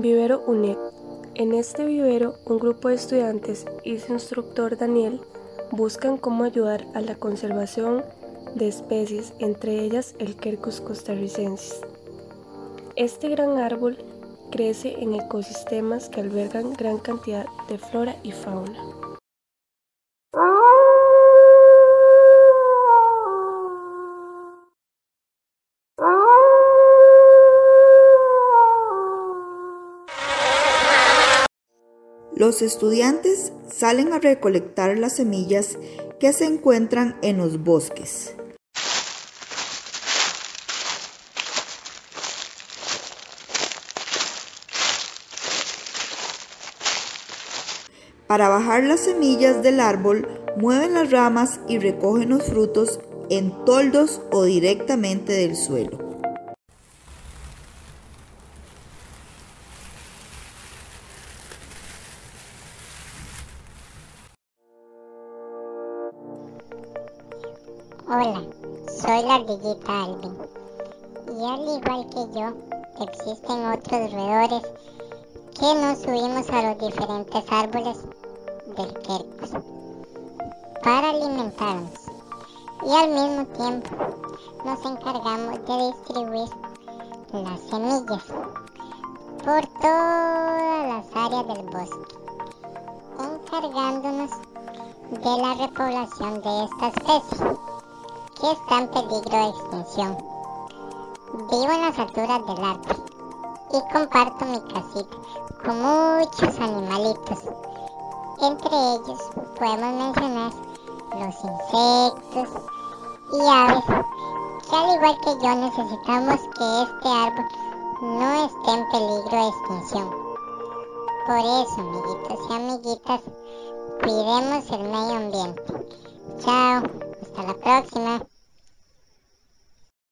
Vivero UNED. En este vivero, un grupo de estudiantes y su instructor Daniel buscan cómo ayudar a la conservación de especies, entre ellas el Quercus costarricensis. Este gran árbol crece en ecosistemas que albergan gran cantidad de flora y fauna. Los estudiantes salen a recolectar las semillas que se encuentran en los bosques. Para bajar las semillas del árbol, mueven las ramas y recogen los frutos en toldos o directamente del suelo. Hola, soy la ardillita Alvin. Y al igual que yo, existen otros roedores que nos subimos a los diferentes árboles del quercus para alimentarnos. Y al mismo tiempo nos encargamos de distribuir las semillas por todas las áreas del bosque, encargándonos de la repoblación de esta especie está en peligro de extinción. Vivo en las alturas del árbol y comparto mi casita con muchos animalitos. Entre ellos podemos mencionar los insectos y aves que al igual que yo necesitamos que este árbol no esté en peligro de extinción. Por eso, amiguitos y amiguitas, cuidemos el medio ambiente. Chao, hasta la próxima.